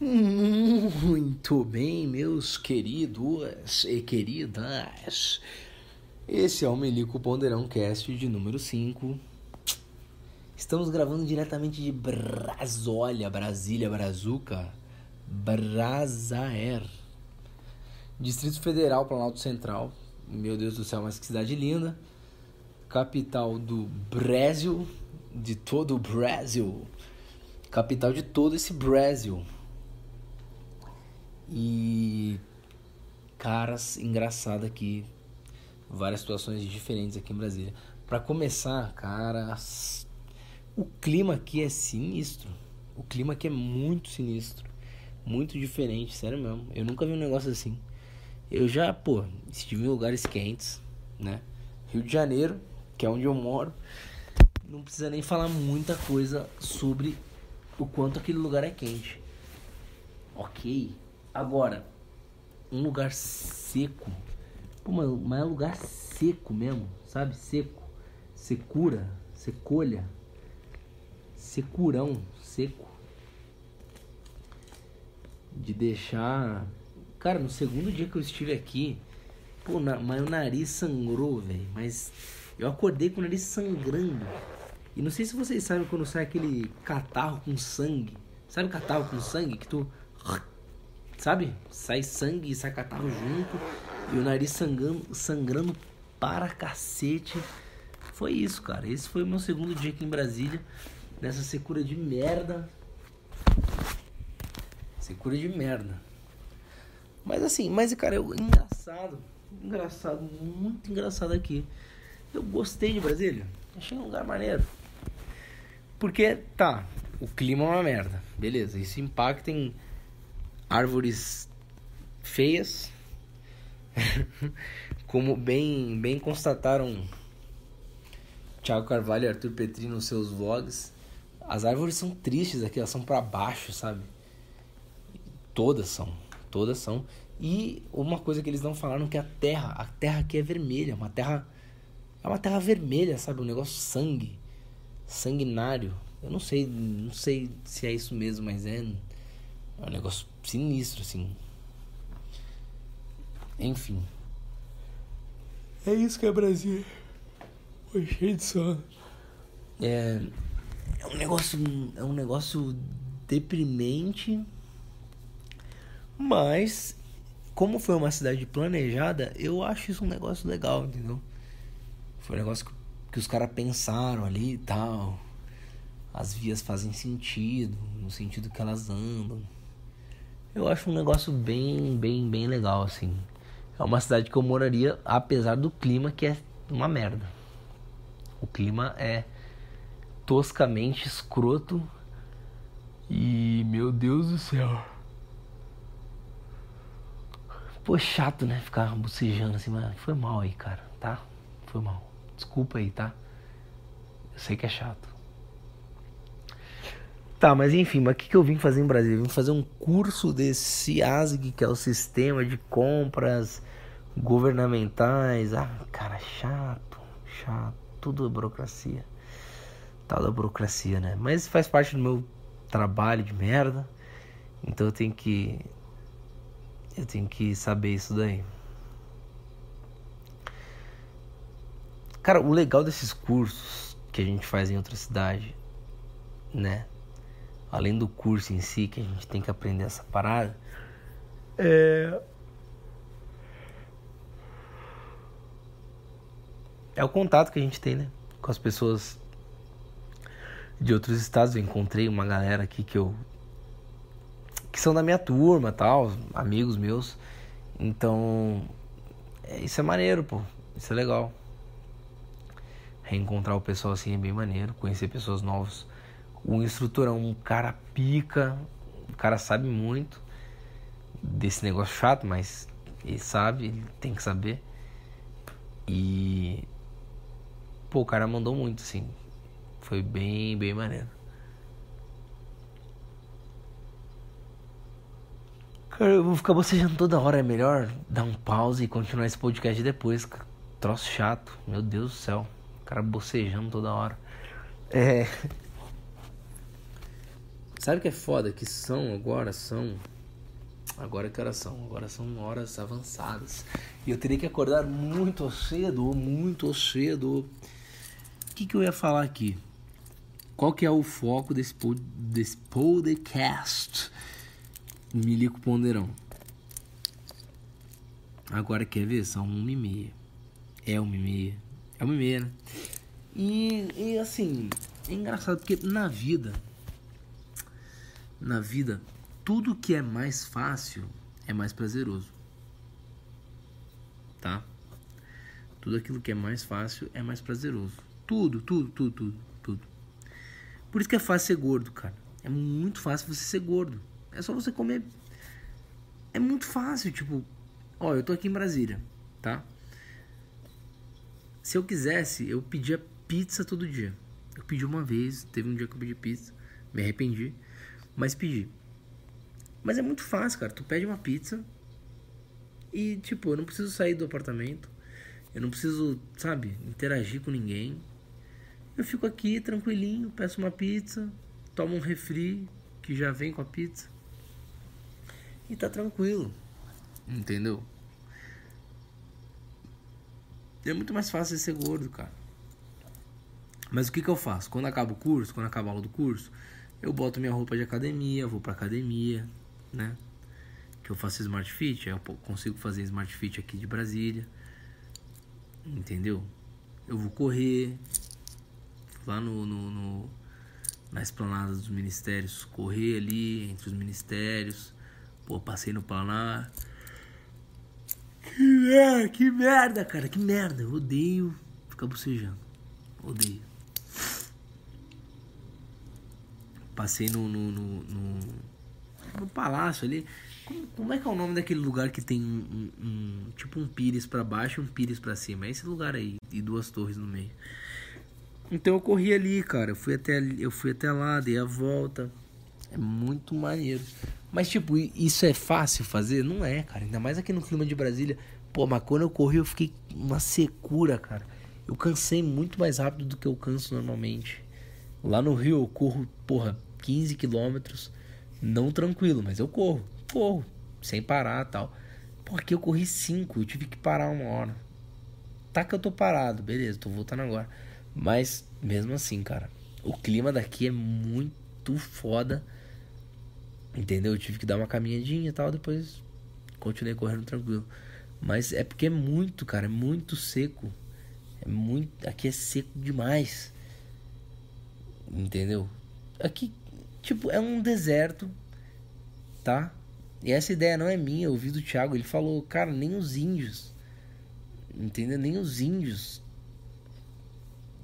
Muito bem, meus queridos e queridas. Esse é o Melico Ponderão Cast de número 5. Estamos gravando diretamente de Brasólia, Brasília, Brazuca, Brasaer. Distrito Federal, Planalto Central. Meu Deus do céu, mas que cidade linda. Capital do Brasil, de todo o Brasil. Capital de todo esse Brasil. E caras engraçado aqui, várias situações diferentes aqui em Brasília. Para começar, caras, o clima aqui é sinistro. O clima aqui é muito sinistro, muito diferente, sério mesmo. Eu nunca vi um negócio assim. Eu já, pô, estive em lugares quentes, né? Rio de Janeiro, que é onde eu moro, não precisa nem falar muita coisa sobre o quanto aquele lugar é quente. Ok, Agora, um lugar seco. Pô, mas é um lugar seco mesmo, sabe? Seco. Secura, secolha. Securão, seco. De deixar. Cara, no segundo dia que eu estive aqui, pô, na... mas o nariz sangrou, velho. Mas eu acordei com o nariz sangrando. E não sei se vocês sabem quando sai aquele catarro com sangue. Sabe o catarro com sangue que tu sabe? Sai sangue, sai catarro junto e o nariz sangrando, sangrando para cacete. Foi isso, cara. Esse foi o meu segundo dia aqui em Brasília, nessa secura de merda. Secura de merda. Mas assim, mas cara, eu, engraçado, engraçado, muito engraçado aqui. Eu gostei de Brasília. Achei um lugar maneiro. Porque, tá, o clima é uma merda. Beleza, isso impacta em árvores feias, como bem, bem constataram Thiago Carvalho e Arthur Petri nos seus vlogs, as árvores são tristes aqui, elas são para baixo, sabe? Todas são, todas são. E uma coisa que eles não falaram que a terra, a terra aqui é vermelha, uma terra é uma terra vermelha, sabe? Um negócio sangue, sanguinário. Eu não sei, não sei se é isso mesmo, mas é é um negócio sinistro, assim. Enfim. É isso que é Brasil. Foi cheio de sono. É, é um negócio. É um negócio deprimente. Mas, como foi uma cidade planejada, eu acho isso um negócio legal, entendeu? Foi um negócio que, que os caras pensaram ali e tal. As vias fazem sentido, no sentido que elas andam. Eu acho um negócio bem, bem, bem legal, assim. É uma cidade que eu moraria, apesar do clima que é uma merda. O clima é toscamente escroto. E meu Deus do céu. Pô, chato, né? Ficar bocejando assim, mas foi mal aí, cara, tá? Foi mal. Desculpa aí, tá? Eu sei que é chato. Tá, mas enfim, mas o que, que eu vim fazer em Brasília? Eu vim fazer um curso desse ASG, que é o sistema de compras governamentais. Ah, cara, chato, chato, tudo é burocracia. Tal da burocracia, né? Mas faz parte do meu trabalho de merda. Então eu tenho que. Eu tenho que saber isso daí. Cara, o legal desses cursos que a gente faz em outra cidade, né? Além do curso em si, que a gente tem que aprender essa parada, é. É o contato que a gente tem, né? Com as pessoas de outros estados. Eu encontrei uma galera aqui que eu. que são da minha turma tal, amigos meus. Então. É, isso é maneiro, pô. Isso é legal. Reencontrar o pessoal assim é bem maneiro. Conhecer pessoas novas o instrutor é um cara pica, o cara sabe muito desse negócio chato, mas ele sabe, ele tem que saber. E pô, o cara mandou muito, assim. Foi bem, bem maneiro. Cara, eu vou ficar bocejando toda hora. É melhor dar um pause e continuar esse podcast depois. Troço chato. Meu Deus do céu. O cara bocejando toda hora. É. Sabe o que é foda? Que são agora, são. Agora que horas são? Agora são horas avançadas. E eu teria que acordar muito cedo, muito cedo. O que, que eu ia falar aqui? Qual que é o foco desse, pod, desse podcast? Milico Ponderão. Agora quer ver? São uma e meia. É uma e meia. É uma e meia, né? E, e assim, é engraçado porque na vida, na vida, tudo que é mais fácil é mais prazeroso. Tá? Tudo aquilo que é mais fácil é mais prazeroso. Tudo, tudo, tudo, tudo, tudo. Por isso que é fácil ser gordo, cara. É muito fácil você ser gordo. É só você comer. É muito fácil, tipo, ó, eu tô aqui em Brasília, tá? Se eu quisesse, eu pedia pizza todo dia. Eu pedi uma vez, teve um dia que eu pedi pizza, me arrependi, mas pedi. Mas é muito fácil, cara. Tu pede uma pizza e, tipo, eu não preciso sair do apartamento, eu não preciso, sabe, interagir com ninguém. Eu fico aqui tranquilinho, peço uma pizza, tomo um refri que já vem com a pizza e tá tranquilo. Entendeu? É muito mais fácil ser gordo, cara. Mas o que que eu faço? Quando acaba o curso, quando acaba a aula do curso, eu boto minha roupa de academia, vou pra academia, né? Que eu faço Smart Fit, eu consigo fazer Smart Fit aqui de Brasília. Entendeu? Eu vou correr lá no, no, no na esplanada dos ministérios, correr ali entre os ministérios. Pô, passei no Planar. Que merda, que merda, cara, que merda. Eu odeio ficar bocejando. Odeio. Passei no, no, no, no, no palácio ali. Como, como, é que é o nome daquele lugar que tem um, um, um tipo um pires para baixo e um pires para cima? É esse lugar aí, e duas torres no meio. Então eu corri ali, cara. Eu fui até, eu fui até lá, dei a volta. É muito maneiro. Mas, tipo, isso é fácil fazer? Não é, cara. Ainda mais aqui no clima de Brasília. Pô, mas quando eu corri, eu fiquei uma secura, cara. Eu cansei muito mais rápido do que eu canso normalmente. Lá no Rio eu corro, porra, 15 quilômetros. Não tranquilo, mas eu corro. Corro. Sem parar tal. Porque eu corri 5, eu tive que parar uma hora. Tá que eu tô parado, beleza, tô voltando agora. Mas, mesmo assim, cara, o clima daqui é muito foda Entendeu? Eu tive que dar uma caminhadinha e tal, depois continuei correndo tranquilo. Mas é porque é muito, cara, é muito seco. É muito, aqui é seco demais. Entendeu? Aqui, tipo, é um deserto, tá? E essa ideia não é minha, eu ouvi do Thiago, ele falou, cara, nem os índios, entendeu? Nem os índios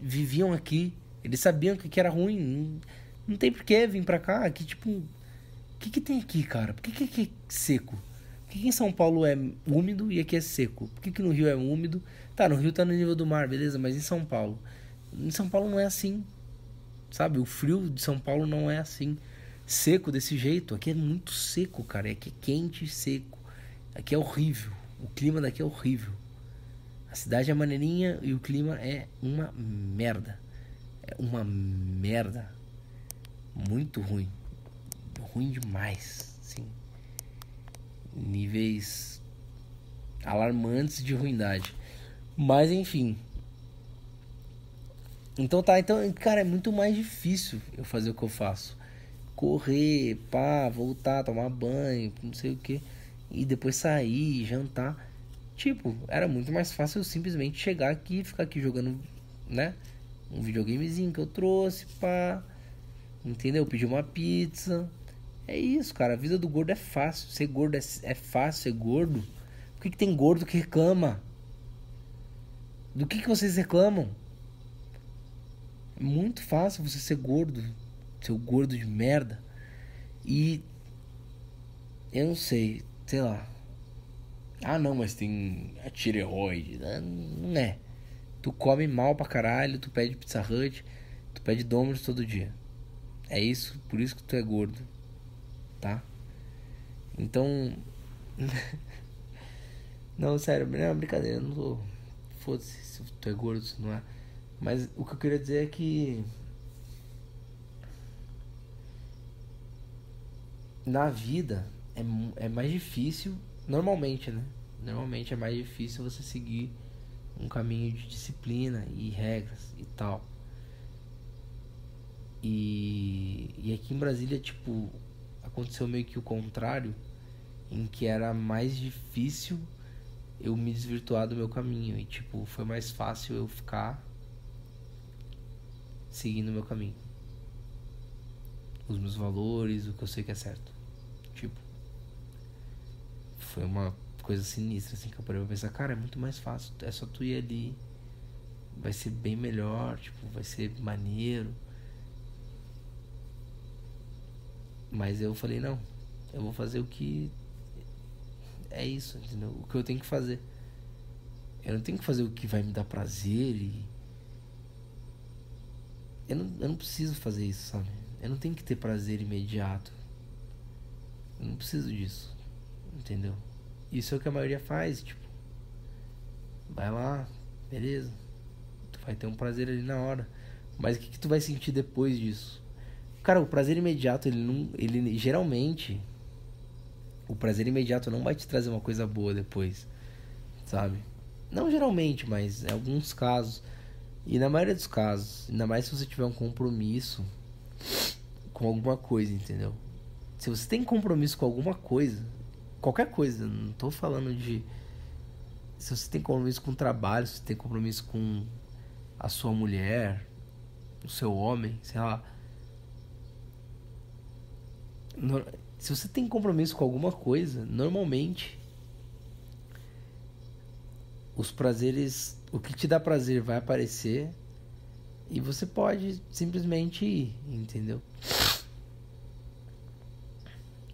viviam aqui. Eles sabiam que era ruim. Não, não tem porquê vir pra cá. Aqui, tipo, que, que tem aqui, cara? Por que, que aqui é seco? Por que, que em São Paulo é úmido e aqui é seco? Por que, que no Rio é úmido? Tá, no Rio tá no nível do mar, beleza, mas em São Paulo? Em São Paulo não é assim. Sabe? O frio de São Paulo não é assim. Seco desse jeito. Aqui é muito seco, cara. Aqui é quente e seco. Aqui é horrível. O clima daqui é horrível. A cidade é maneirinha e o clima é uma merda. É uma merda. Muito ruim ruim demais, sim. Níveis alarmantes de ruindade. Mas enfim. Então tá, então, cara, é muito mais difícil eu fazer o que eu faço. Correr, pá, voltar, tomar banho, não sei o que. E depois sair, jantar. Tipo, era muito mais fácil eu simplesmente chegar aqui ficar aqui jogando, né? Um videogamezinho que eu trouxe, pá. Entendeu? Pedir uma pizza, é isso, cara. A vida do gordo é fácil. Ser gordo é, é fácil ser gordo. Por que, que tem gordo que reclama? Do que, que vocês reclamam? É muito fácil você ser gordo. Ser gordo de merda. E. Eu não sei. Sei lá. Ah, não, mas tem a tireoide. Não é. Tu come mal pra caralho. Tu pede Pizza Hut. Tu pede Domino's todo dia. É isso. Por isso que tu é gordo tá? Então. não, sério, não é uma brincadeira, não tô. Foda-se se tu é gordo, se não é. Mas o que eu queria dizer é que. na vida é, é mais difícil, normalmente, né? Normalmente é mais difícil você seguir um caminho de disciplina e regras e tal. E, e aqui em Brasília, tipo, aconteceu meio que o contrário, em que era mais difícil eu me desvirtuar do meu caminho e tipo, foi mais fácil eu ficar seguindo o meu caminho. Os meus valores, o que eu sei que é certo. Tipo, foi uma coisa sinistra assim que eu parei pra pensar, cara, é muito mais fácil, é só tu ir ali, vai ser bem melhor, tipo, vai ser maneiro. Mas eu falei, não, eu vou fazer o que é isso, entendeu? O que eu tenho que fazer. Eu não tenho que fazer o que vai me dar prazer e. Eu não, eu não preciso fazer isso, sabe? Eu não tenho que ter prazer imediato. Eu não preciso disso. Entendeu? Isso é o que a maioria faz, tipo. Vai lá, beleza. Tu vai ter um prazer ali na hora. Mas o que, que tu vai sentir depois disso? Cara, o prazer imediato, ele não. Ele geralmente. O prazer imediato não vai te trazer uma coisa boa depois. Sabe? Não geralmente, mas em alguns casos. E na maioria dos casos, ainda mais se você tiver um compromisso com alguma coisa, entendeu? Se você tem compromisso com alguma coisa, qualquer coisa, não tô falando de. Se você tem compromisso com o trabalho, se você tem compromisso com a sua mulher, o seu homem, sei lá se você tem compromisso com alguma coisa, normalmente os prazeres, o que te dá prazer vai aparecer e você pode simplesmente ir, entendeu?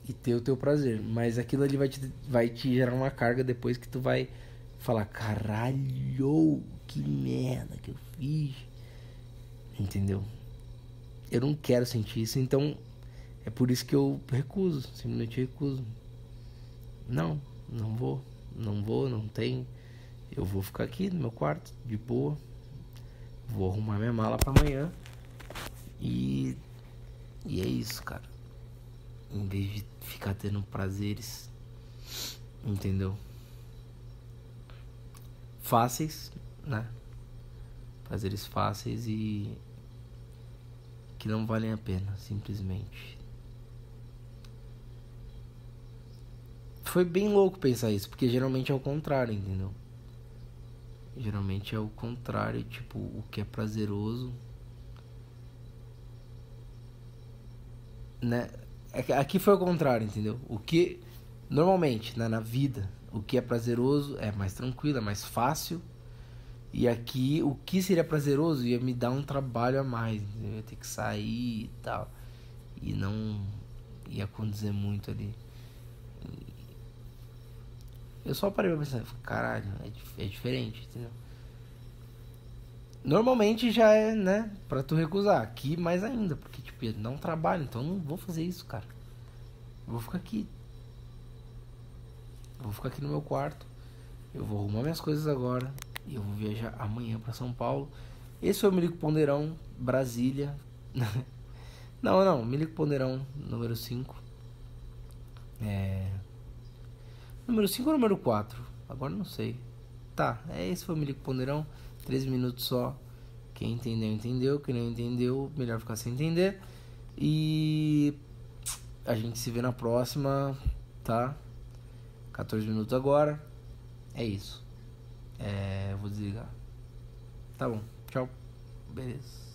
E ter o teu prazer, mas aquilo ali vai te, vai te gerar uma carga depois que tu vai falar, caralho, que merda que eu fiz. Entendeu? Eu não quero sentir isso, então é por isso que eu recuso, simplesmente recuso. Não, não vou, não vou, não tem. Eu vou ficar aqui no meu quarto, de boa. Vou arrumar minha mala para amanhã. E e é isso, cara. Em vez de ficar tendo prazeres, entendeu? Fáceis, né? Prazeres fáceis e que não valem a pena, simplesmente. foi bem louco pensar isso, porque geralmente é o contrário, entendeu? Geralmente é o contrário, tipo, o que é prazeroso. Né? É aqui foi o contrário, entendeu? O que normalmente né, na vida, o que é prazeroso é mais tranquilo, é mais fácil. E aqui o que seria prazeroso ia me dar um trabalho a mais, entendeu? Eu ia ter que sair e tal. E não ia conduzir muito ali. Eu só parei pra pensar, caralho, é, é diferente, entendeu? Normalmente já é, né, pra tu recusar. Aqui mais ainda, porque, tipo, não trabalho, então eu não vou fazer isso, cara. Eu vou ficar aqui. Eu vou ficar aqui no meu quarto. Eu vou arrumar minhas coisas agora. E eu vou viajar amanhã para São Paulo. Esse foi o Milico Ponderão, Brasília. não, não, Milico Ponderão, número 5. É. Número 5 ou número 4? Agora não sei. Tá, é esse foi o Milico Ponderão. 13 minutos só. Quem entendeu, entendeu. Quem não entendeu, melhor ficar sem entender. E a gente se vê na próxima, tá? 14 minutos agora. É isso. É, vou desligar. Tá bom. Tchau. Beleza.